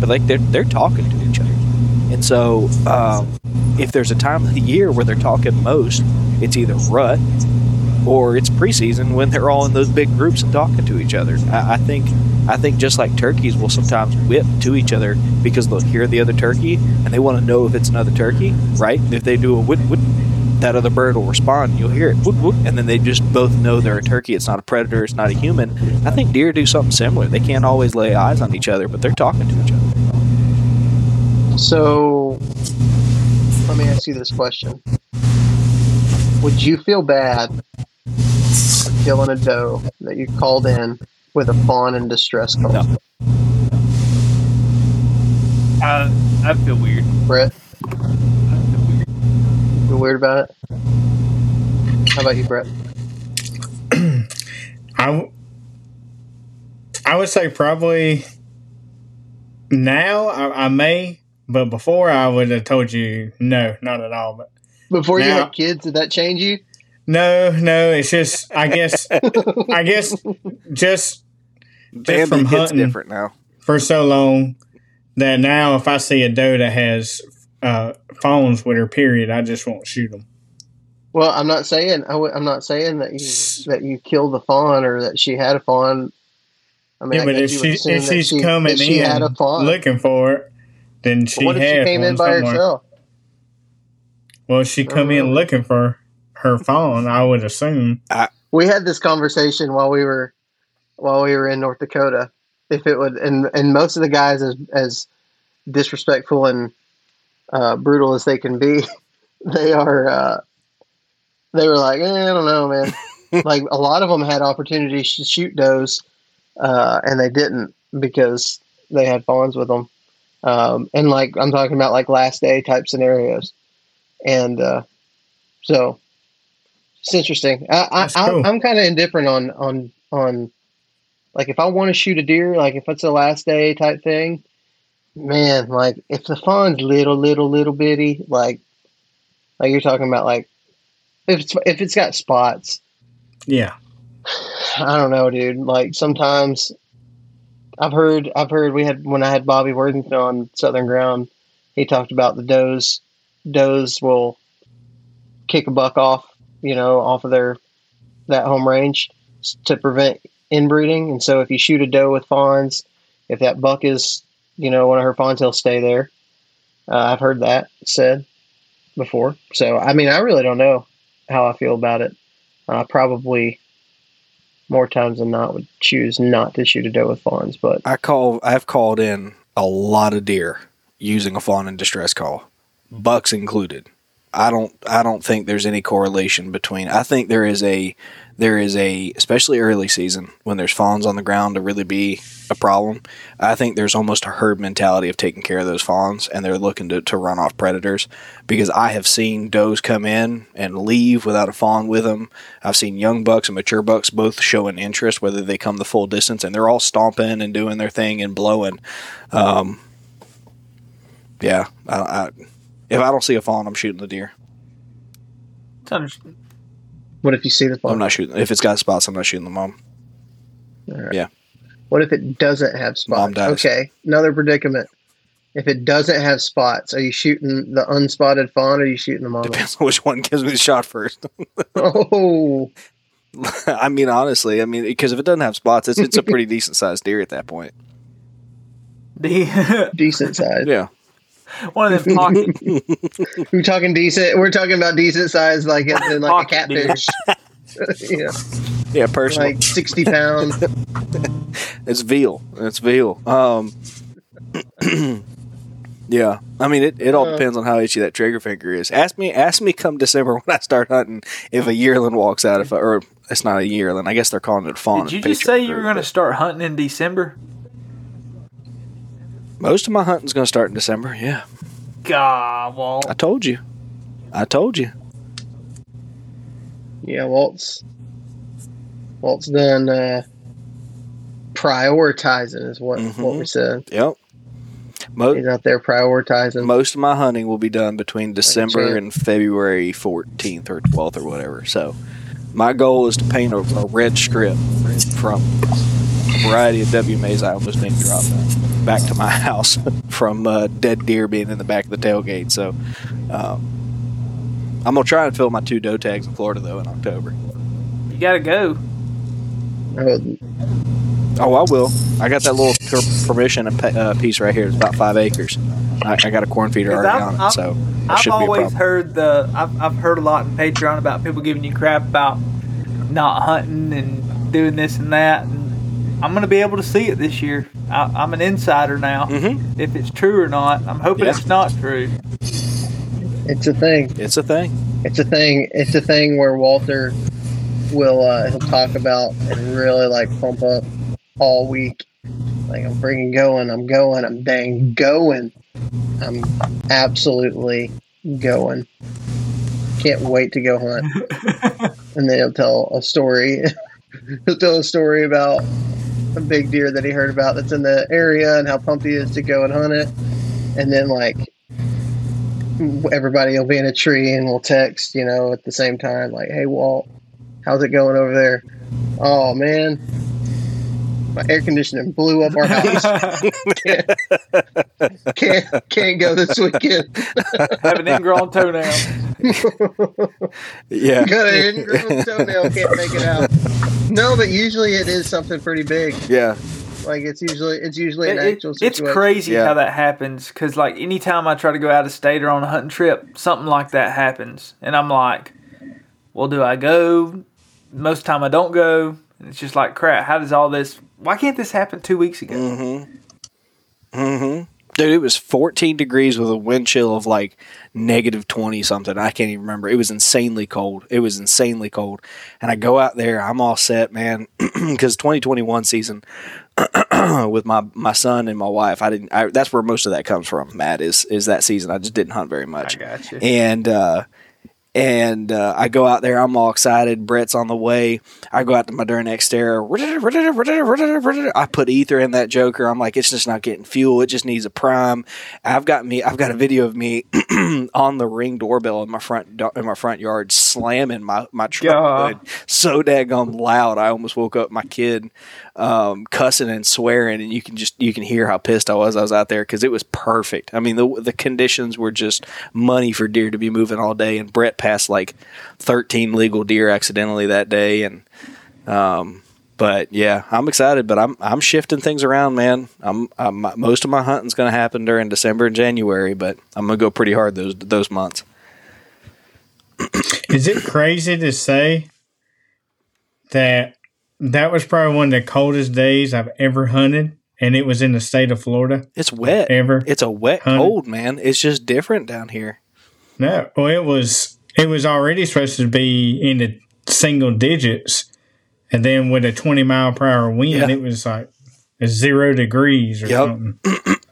but like they're they're talking to each other. And so, um, if there's a time of the year where they're talking most, it's either rut or it's preseason when they're all in those big groups and talking to each other. I, I think I think just like turkeys will sometimes whip to each other because they'll hear the other turkey and they want to know if it's another turkey, right? If they do a whip, whip, that other bird will respond. You'll hear it, whoop, whoop, and then they just both know they're a turkey. It's not a predator. It's not a human. I think deer do something similar. They can't always lay eyes on each other, but they're talking to each other. So, let me ask you this question: Would you feel bad killing a doe that you called in with a fawn in distress call? No. I I feel weird. Brett, feel weird about it? How about you, Brett? I, w- I would say probably now I, I may, but before I would have told you no, not at all. But Before you had kids, did that change you? No, no, it's just I guess I guess just Bambi from hits hunting. different now. for so long that now if I see a doe that has uh, phones with her period, I just won't shoot them. Well, I'm not saying I w- I'm not saying that you that you killed the fawn or that she had a fawn. I mean, Yeah, I but if you she if she's she, coming that she in had a fawn. looking for it, then she what if had she came in by somewhere. herself? Well, she come in Oh. looking for her phone, I would assume. we had this conversation while we were while we were in North Dakota. If it would, and and most of the guys as as disrespectful and uh, brutal as they can be, they are. Uh, they were like, eh, I don't know, man. like a lot of them had opportunities to shoot does, uh, and they didn't because they had fawns with them. Um, and like I'm talking about like last day type scenarios, and uh, so it's interesting. I, I, cool. I, I'm kind of indifferent on on on like if I want to shoot a deer, like if it's a last day type thing, man, like if the fawn's little, little, little bitty, like like you're talking about, like if it's if it's got spots, Yeah, I don't know, dude. Like sometimes I've heard I've heard we had when I had Bobby Worthington on Southern Ground, he talked about the does does will kick a buck off, you know, off of their that home range to prevent inbreeding, and so if you shoot a doe with fawns, if that buck is you know one of her fawns, he'll stay there. Uh, I've heard that said before. So I mean, I really don't know how I feel about it. Uh, probably more times than not would choose not to shoot a doe with fawns, but I call. I've called in a lot of deer using a fawn in distress call, bucks included. I don't. I don't think there's any correlation between. I think there is a. There is a, especially early season when there's fawns on the ground to really be a problem. I think there's almost a herd mentality of taking care of those fawns, and they're looking to, to run off predators. Because I have seen does come in and leave without a fawn with them. I've seen young bucks and mature bucks both show an interest, whether they come the full distance, and they're all stomping and doing their thing and blowing. Um, yeah, I, I, if I don't see a fawn, I'm shooting the deer. It's under- what if you see the fawn? I'm not shooting. If it's got spots, I'm not shooting the mom. All right. Yeah. What if it doesn't have Mom spots? dies. Okay, another predicament. If it doesn't have spots, are you shooting the unspotted fawn or are you shooting the mom? Depends on which one gives me the shot first. Oh, I mean, honestly, I mean, because if it doesn't have spots, it's, it's a pretty decent sized deer at that point. the decent size. Yeah. one of them pocket We're talking decent. We're talking about decent size, like as in like a catfish. yeah, Yeah, personally, like sixty pounds. it's veal. It's veal. Um, yeah, I mean, it, it all Uh. depends on how itchy that trigger finger is. Ask me, ask me come December when I start hunting if a yearling walks out. If I, or it's not a yearling, I guess they're calling it a fawn. Did you just say you were going to start hunting in December? Most of my hunting's going to start in December. Yeah, God, Walt. I told you. I told you. Yeah, Walt's Walt's done uh, prioritizing is what what we Mhm. said. Yep. Mo- He's out there prioritizing. most of my hunting will be done between December champ. and February 14th or 12th or whatever. So, my goal is to paint a, a red strip from a variety of WMAs I almost didn't drop back to my house from uh, dead deer being in the back of the tailgate. So, um, I'm gonna try and fill my two doe tags in Florida though in October. You got to go. Oh, I will. I got that little per- permission uh, piece right here. It's about five acres. I, I got a corn feeder already I've- on it, I've- so I've shouldn't be a always heard the I've, I've heard a lot in Patreon about people giving you crap about not hunting and doing this and that. And I'm gonna be able to see it this year. I, I'm an insider now. Mhm. If it's true or not, I'm hoping Yeah. it's not true. it's a thing. It's a thing. It's a thing. It's a thing where Walter will uh, he'll talk about and really like pump up all week. Like I'm freaking going. I'm going. I'm dang going. I'm absolutely going. Can't wait to go hunt. and then he'll tell a story. he'll tell a story about a big deer that he heard about that's in the area and how pumped he is to go and hunt it. And then like everybody will be in a tree and we'll text, you know, at the same time, like, "Hey, Walt, how's it going over there?" Oh man, my air conditioning blew up our house. can't, can't can't go this weekend. Have an ingrown toenail. Yeah. Got an ingrown toenail, can't make it out. No, but usually it is something pretty big. Yeah. Like it's usually it's usually an It- it- actual it's crazy Yeah. how that happens because like anytime i try to go out of state or on a hunting trip something like that happens and i'm like well do i go most time i don't go and it's just like crap how does all this why can't this happen two weeks ago Mm-hmm. Mm-hmm. Dude, it was 14 degrees with a wind chill of like negative 20 something. I can't even remember. It was insanely cold. It was insanely cold. And I go out there, I'm all set, man, because 2021 season with my my son and my wife, I didn't. I, that's where most of that comes from. Matt is is that season. I just didn't hunt very much. I got you. And uh, and uh, I go out there. I'm all excited. Brett's on the way. I go out to my Durnex Xterra. I put ether in that Joker. I'm like, it's just not getting fuel. It just needs a prime. I've got me. I've got a video of me on the ring doorbell in my front in my front yard slamming my my truck hood so daggum loud. I almost woke up my kid um, cussing and swearing, and you can just you can hear how pissed I was. I was out there because it was perfect. I mean, the the conditions were just money for deer to be moving all day. And Brett passed like thirteen legal deer accidentally that day, and um, But yeah, I'm excited. But I'm I'm shifting things around, man. I'm, I'm most of my hunting's going to happen during December and January, but I'm going to go pretty hard those those months. Is it crazy to say that that was probably one of the coldest days I've ever hunted, and it was in the state of Florida? It's wet. Ever? It's a wet hunted? cold, man. It's just different down here. No, well, it was. It was already supposed to be in the single digits, and then with a twenty mile per hour wind, Yeah. it was like zero degrees or Yep. something.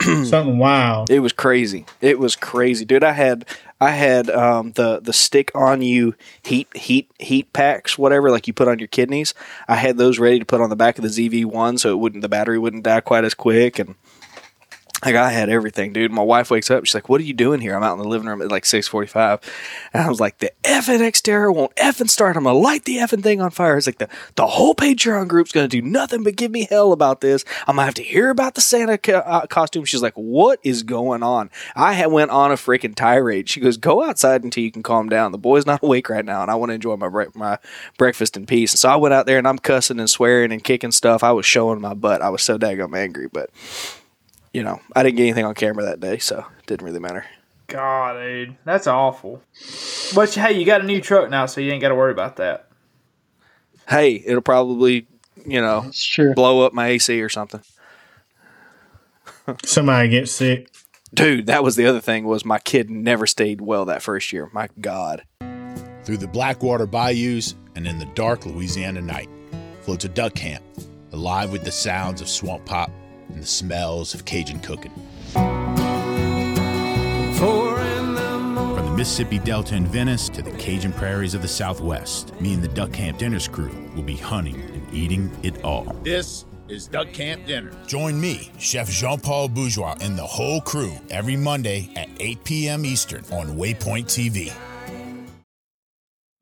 something wild. It was crazy. It was crazy, dude. I had I had um, the the stick on you heat heat heat packs, whatever, like you put on your kidneys. I had those ready to put on the back of the ZV one, so it wouldn't the battery wouldn't die quite as quick. And like I had everything, dude. My wife wakes up, she's like, "What are you doing here?" I'm out in the living room at like six forty five, and I was like, "The effing Xterra won't effing start. I'm gonna light the effing thing on fire." It's like the the whole Patreon group's gonna do nothing but give me hell about this. I'm gonna have to hear about the Santa co- uh, costume. She's like, "What is going on?" I had went on a freaking tirade. She goes, "Go outside until you can calm down. The boy's not awake right now, and I want to enjoy my bre- my breakfast in peace." And so I went out there and I'm cussing and swearing and kicking stuff. I was showing my butt. I was so daggum angry, but you know, I didn't get anything on camera that day, so it didn't really matter. God, dude, that's awful. But hey, you got a new truck now, so you ain't got to worry about that. Hey, it'll probably, you know, It's blow up my AC or something. Somebody gets sick. Dude, that was the other thing was my kid never stayed well that first year. My God. Through the Blackwater bayous and in the dark Louisiana night floats a duck camp, alive with the sounds of swamp pop and the smells of Cajun cooking. From the Mississippi Delta in Venice to the Cajun prairies of the Southwest, me and the Duck Camp Dinners crew will be hunting and eating it all. This is Duck Camp Dinner. Join me, Chef Jean Paul Bourgeois, and the whole crew every Monday at 8 p.m. Eastern on Waypoint TV.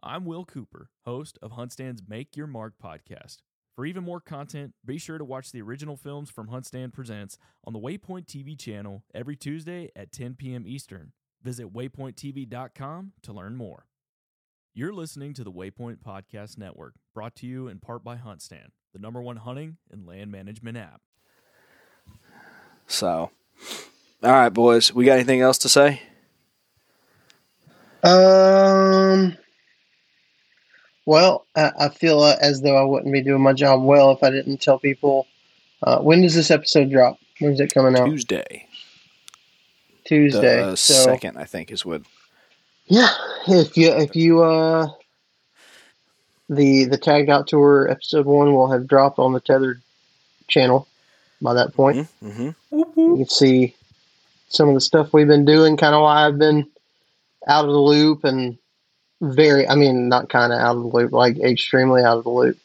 I'm Will Cooper, host of HuntStand's Make Your Mark podcast. For even more content, be sure to watch the original films from HuntStand Presents on the Waypoint TV channel every Tuesday at 10 p.m. Eastern. Visit waypointtv.com to learn more. You're listening to the Waypoint Podcast Network, brought to you in part by HuntStand, the number one hunting and land management app. So, all right, boys. We got anything else to say? Um. Well, I, I feel uh, as though I wouldn't be doing my job well if I didn't tell people. Uh, when does this episode drop? When's it coming out? Tuesday. Tuesday. The so second, I think, is what. yeah, if you if you uh the the tagged out tour episode one will have dropped on the Tethrd channel by that point. Mm-hmm. You can see some of the stuff we've been doing, kind of why I've been out of the loop and very, I mean, not kind of out of the loop, like extremely out of the loop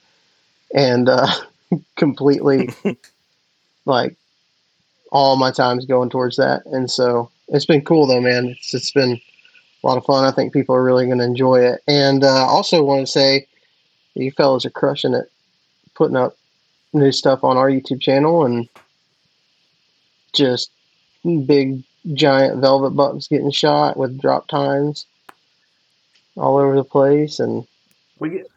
and uh, completely like all my time's going towards that. And so it's been cool though, man. It's, it's been a lot of fun. I think people are really going to enjoy it. And uh, also want to say you fellas are crushing it, putting up new stuff on our YouTube channel and just big giant velvet bucks getting shot with drop times all over the place and We get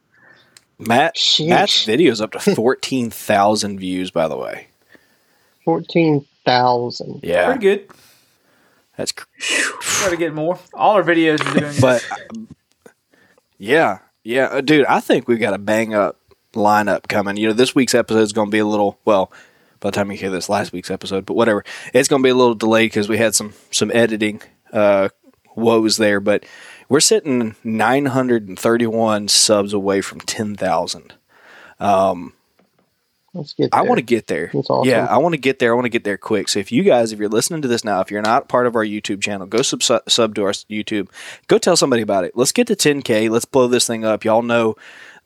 Matt, Sheesh. Matt's video's up to 14,000 views, by the way. 14,000. Yeah. pretty good. That's cr- Try to get more. All our videos are doing But yeah, yeah, uh, dude, I think we've got a bang up lineup coming. You know, this week's episode is going to be a little well. By the time you hear this, last week's episode, but whatever, it's going to be a little delayed because we had some some editing uh, woes there. But we're sitting 931 subs away from 10,000. Um, Let's get I want to get there. That's awesome. Yeah, I want to get there. I want to get there quick. So if you guys, if you're listening to this now, if you're not part of our YouTube channel, go sub sub to our YouTube. Go tell somebody about it. Let's get to 10k. Let's blow this thing up. Y'all know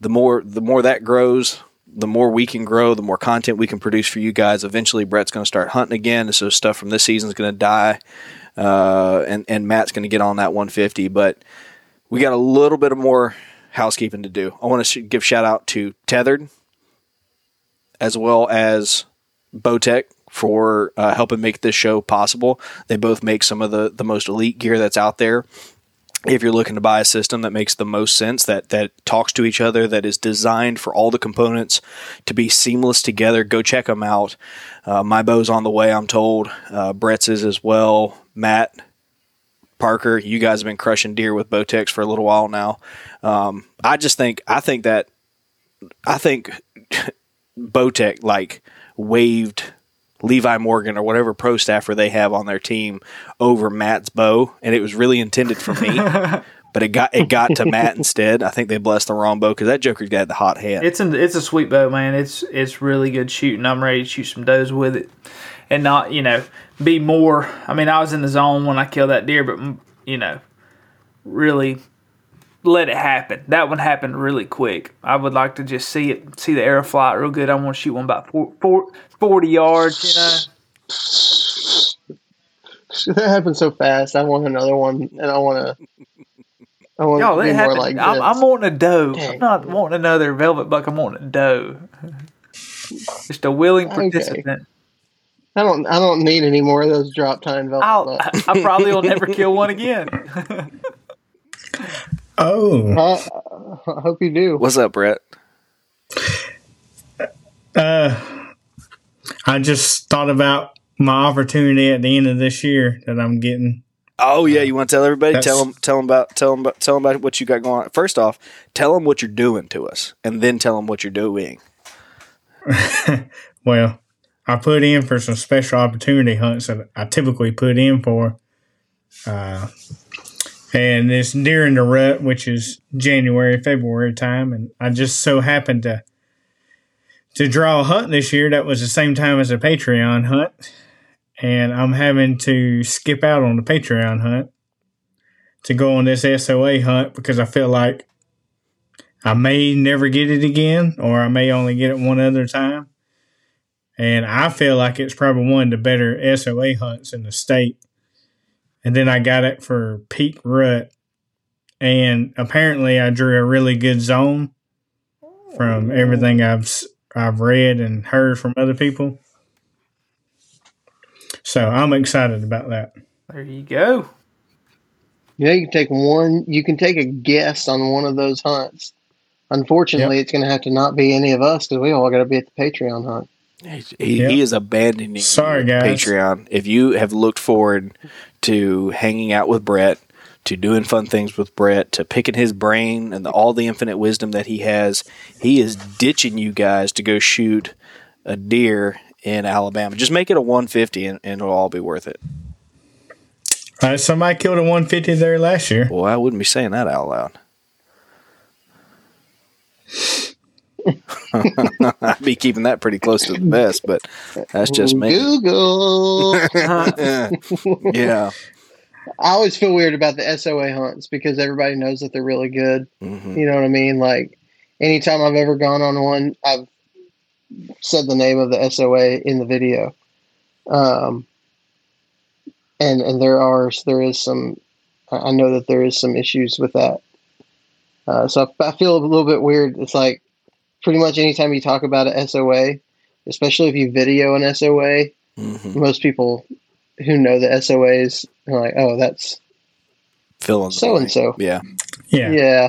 the more the more that grows, the more we can grow, the more content we can produce for you guys. Eventually, Brett's going to start hunting again, so stuff from this season is going to die, uh, and and Matt's going to get on that 150. But we got a little bit of more housekeeping to do. I want to sh- give shout out to Tethrd as well as Bowtech for uh, helping make this show possible. They both make some of the, the most elite gear that's out there. if you're looking to buy a system that makes the most sense, that that talks to each other, that is designed for all the components to be seamless together, go check them out. Uh, my bow's on the way, I'm told. Uh, Brett's is as well. Matt, Parker, you guys have been crushing deer with Bowtechs for a little while now. Um, I just think I think that I think Bowtech like waived Levi Morgan or whatever pro staffer they have on their team over Matt's bow, and it was really intended for me. but it got it got to Matt instead. I think they blessed the wrong bow because that Joker's got the hot head. It's an, it's a sweet bow, man. It's it's really good shooting. I'm ready to shoot some does with it, and not you know be more. I mean, I was in the zone when I killed that deer, but you know, really let it happen. That one happened really quick. I would like to just see it, see the arrow fly real good. I want to shoot one about four, four, 40 yards, you know. That happened so fast. I want another one, and I want to. I want Y'all, to be more like I'm. I'm wanting a doe. Dang. I'm not wanting another velvet buck. I'm wanting a doe. Just a willing Okay. Participant. I don't. I don't need any more of those drop time velvet. I'll. I probably will never kill one again. Oh, I, I hope you do. What's up, Brett? uh, I just thought about my opportunity at the end of this year that I'm getting. Oh yeah, you want to tell everybody? That's- Tell them, tell them about, tell them about, tell them about what you got going on. First off, tell them what you're doing to us, and then tell them what you're doing. Well, I put in for some special opportunity hunts that I typically put in for. Uh, and it's during the rut, which is January, February time, and I just so happened to to draw a hunt this year that was the same time as a Patreon hunt, and I'm having to skip out on the Patreon hunt to go on this SOA hunt because I feel like I may never get it again, or I may only get it one other time. And I feel like it's probably one of the better SOA hunts in the state. And then I got it for peak rut. And apparently I drew a really good zone from everything I've s- I've read and heard from other people. So I'm excited about that. there you go. Yeah, you can take one. You can take a guess on one of those hunts. Unfortunately, it's going to have to not be any of us because we all got to be at the Patreon hunt. He, Yep. he is abandoning Sorry, guys. Patreon. If you have looked forward to hanging out with Brett, to doing fun things with Brett, to picking his brain and the, all the infinite wisdom that he has, he is ditching you guys to go shoot a deer in Alabama. Just make it a 150 and, and it'll all be worth it. Uh, somebody killed a 150 there last year. Boy, I wouldn't be saying that out loud. I'd be keeping that pretty close to the vest, but that's just me. Google. Yeah. I always feel weird about the SOA hunts because everybody knows that they're really good. Mhm. You know what I mean? Like, anytime I've ever gone on one, I've said the name of the SOA in the video. Um, and and there are there is some, I I know that there is some issues with that. Uh, so I, I feel a little bit weird. It's like pretty much anytime you talk about a SOA, especially if you video an SOA, Mhm. most people who know the SOAs are like, oh, that's Fill in the so and so. Yeah. Yeah. Yeah.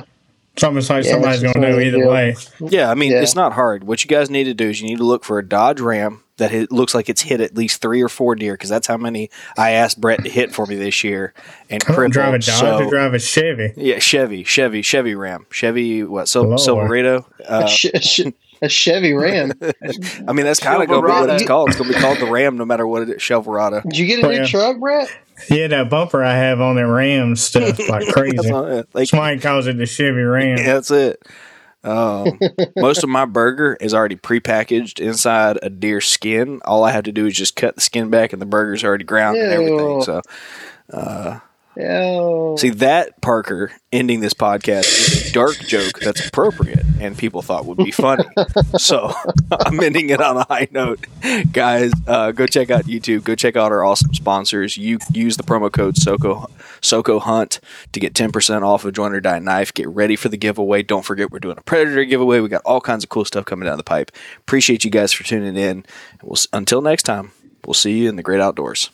It's almost like Yeah, somebody's going to just know either feel. way. Yeah, I mean, Yeah. it's not hard. What you guys need to do is you need to look for a Dodge Ram that hit, looks like it's hit at least three or four deer because that's how many I asked Brett to hit for me this year and I don't drive a. Dodge, I So, drive a Chevy. yeah, Chevy, Chevy, Chevy Ram, Chevy, what, Sil- Lord. Silverado? A, Uh, a sh- a Chevy Ram. I mean, that's kind of going to be what it's called. It's going to be called the Ram no matter what it is, Silverado. Did you get a new yeah. truck, Brett? Yeah, that bumper I have on that Ram stuff like That's crazy. not it. Like, Somebody calls it the Chevy Ram. Yeah, that's it. Um, most of my burger is already prepackaged inside a deer skin. All I have to do is just cut the skin back, and the burger's already ground and everything. Ew. So, Oh. see that Parker ending this podcast is a dark joke that's appropriate and people thought would be funny. so I'm ending it on a high note, guys. Uh, go check out YouTube. Go check out our awesome sponsors. You use the promo code SoCo SoCo Hunt to get 10% off of Join or Die Knife. Get ready for the giveaway. Don't forget we're doing a Predator giveaway. We got all kinds of cool stuff coming down the pipe. Appreciate you guys for tuning in. We'll until next time. We'll see you in the great outdoors.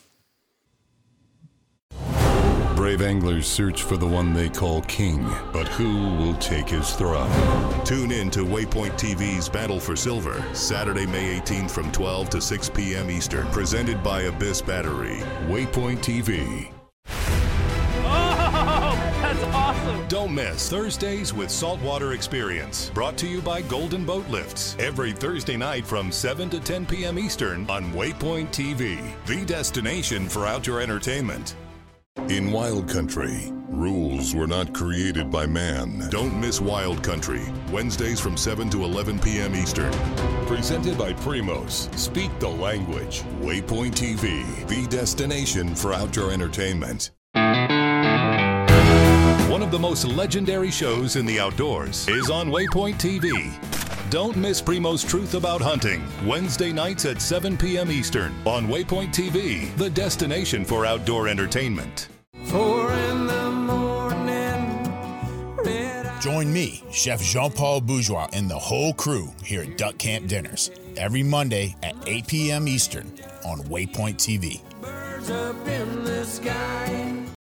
Brave anglers search for the one they call king, but who will take his throne? Tune in to Waypoint TV's Battle for Silver, Saturday, May 18th from 12 to 6 p.m. Eastern. Presented by Abyss Battery. Waypoint TV. Don't miss Thursdays with Saltwater Experience. Brought to you by Golden Boat Lifts. Every Thursday night from 7 to 10 p.m. Eastern on Waypoint TV, the destination for outdoor entertainment. In Wild Country, rules were not created by man. Don't miss Wild Country, Wednesdays from 7 to 11 p.m. Eastern. Presented by Primos. Speak the language. Waypoint TV, the destination for outdoor entertainment. One of the most legendary shows in the outdoors is on Waypoint TV. Don't miss Primo's Truth About Hunting, Wednesday nights at 7 p.m. Eastern on Waypoint TV, the destination for outdoor entertainment. Join me, Chef Jean Paul Bourgeois, and the whole crew here at Duck Camp Dinners every Monday at 8 p.m. Eastern on Waypoint TV.